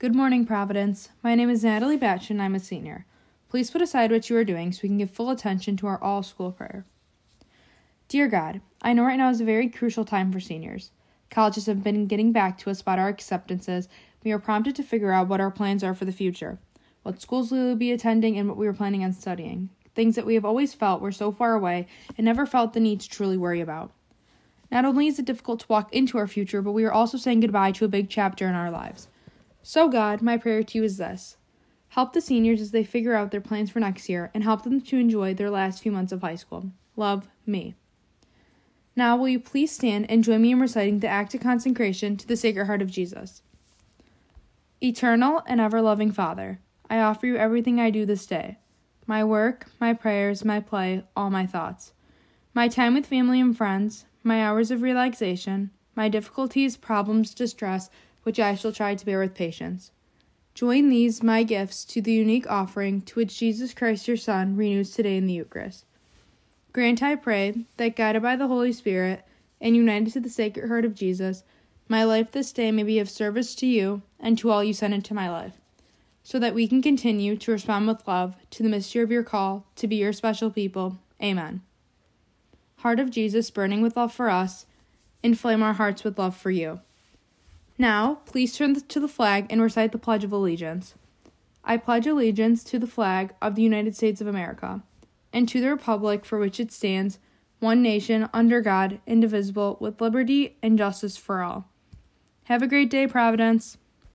Good morning, Providence. My name is Natalie Batch and I'm a senior. Please put aside what you are doing so we can give full attention to our all school prayer. Dear God, I know right now is a very crucial time for seniors. Colleges have been getting back to us about our acceptances. We are prompted to figure out what our plans are for the future, what schools we will be attending, and what we are planning on studying. Things that we have always felt were so far away and never felt the need to truly worry about. Not only is it difficult to walk into our future, but we are also saying goodbye to a big chapter in our lives. So, God, my prayer to you is this help the seniors as they figure out their plans for next year and help them to enjoy their last few months of high school. Love me. Now, will you please stand and join me in reciting the act of consecration to the Sacred Heart of Jesus? Eternal and ever loving Father, I offer you everything I do this day my work, my prayers, my play, all my thoughts, my time with family and friends, my hours of relaxation, my difficulties, problems, distress, which I shall try to bear with patience. Join these, my gifts, to the unique offering to which Jesus Christ, your Son, renews today in the Eucharist. Grant, I pray, that guided by the Holy Spirit and united to the Sacred Heart of Jesus, my life this day may be of service to you and to all you send into my life, so that we can continue to respond with love to the mystery of your call to be your special people. Amen. Heart of Jesus, burning with love for us, inflame our hearts with love for you. Now, please turn to the flag and recite the Pledge of Allegiance. I pledge allegiance to the flag of the United States of America and to the Republic for which it stands, one nation, under God, indivisible, with liberty and justice for all. Have a great day, Providence.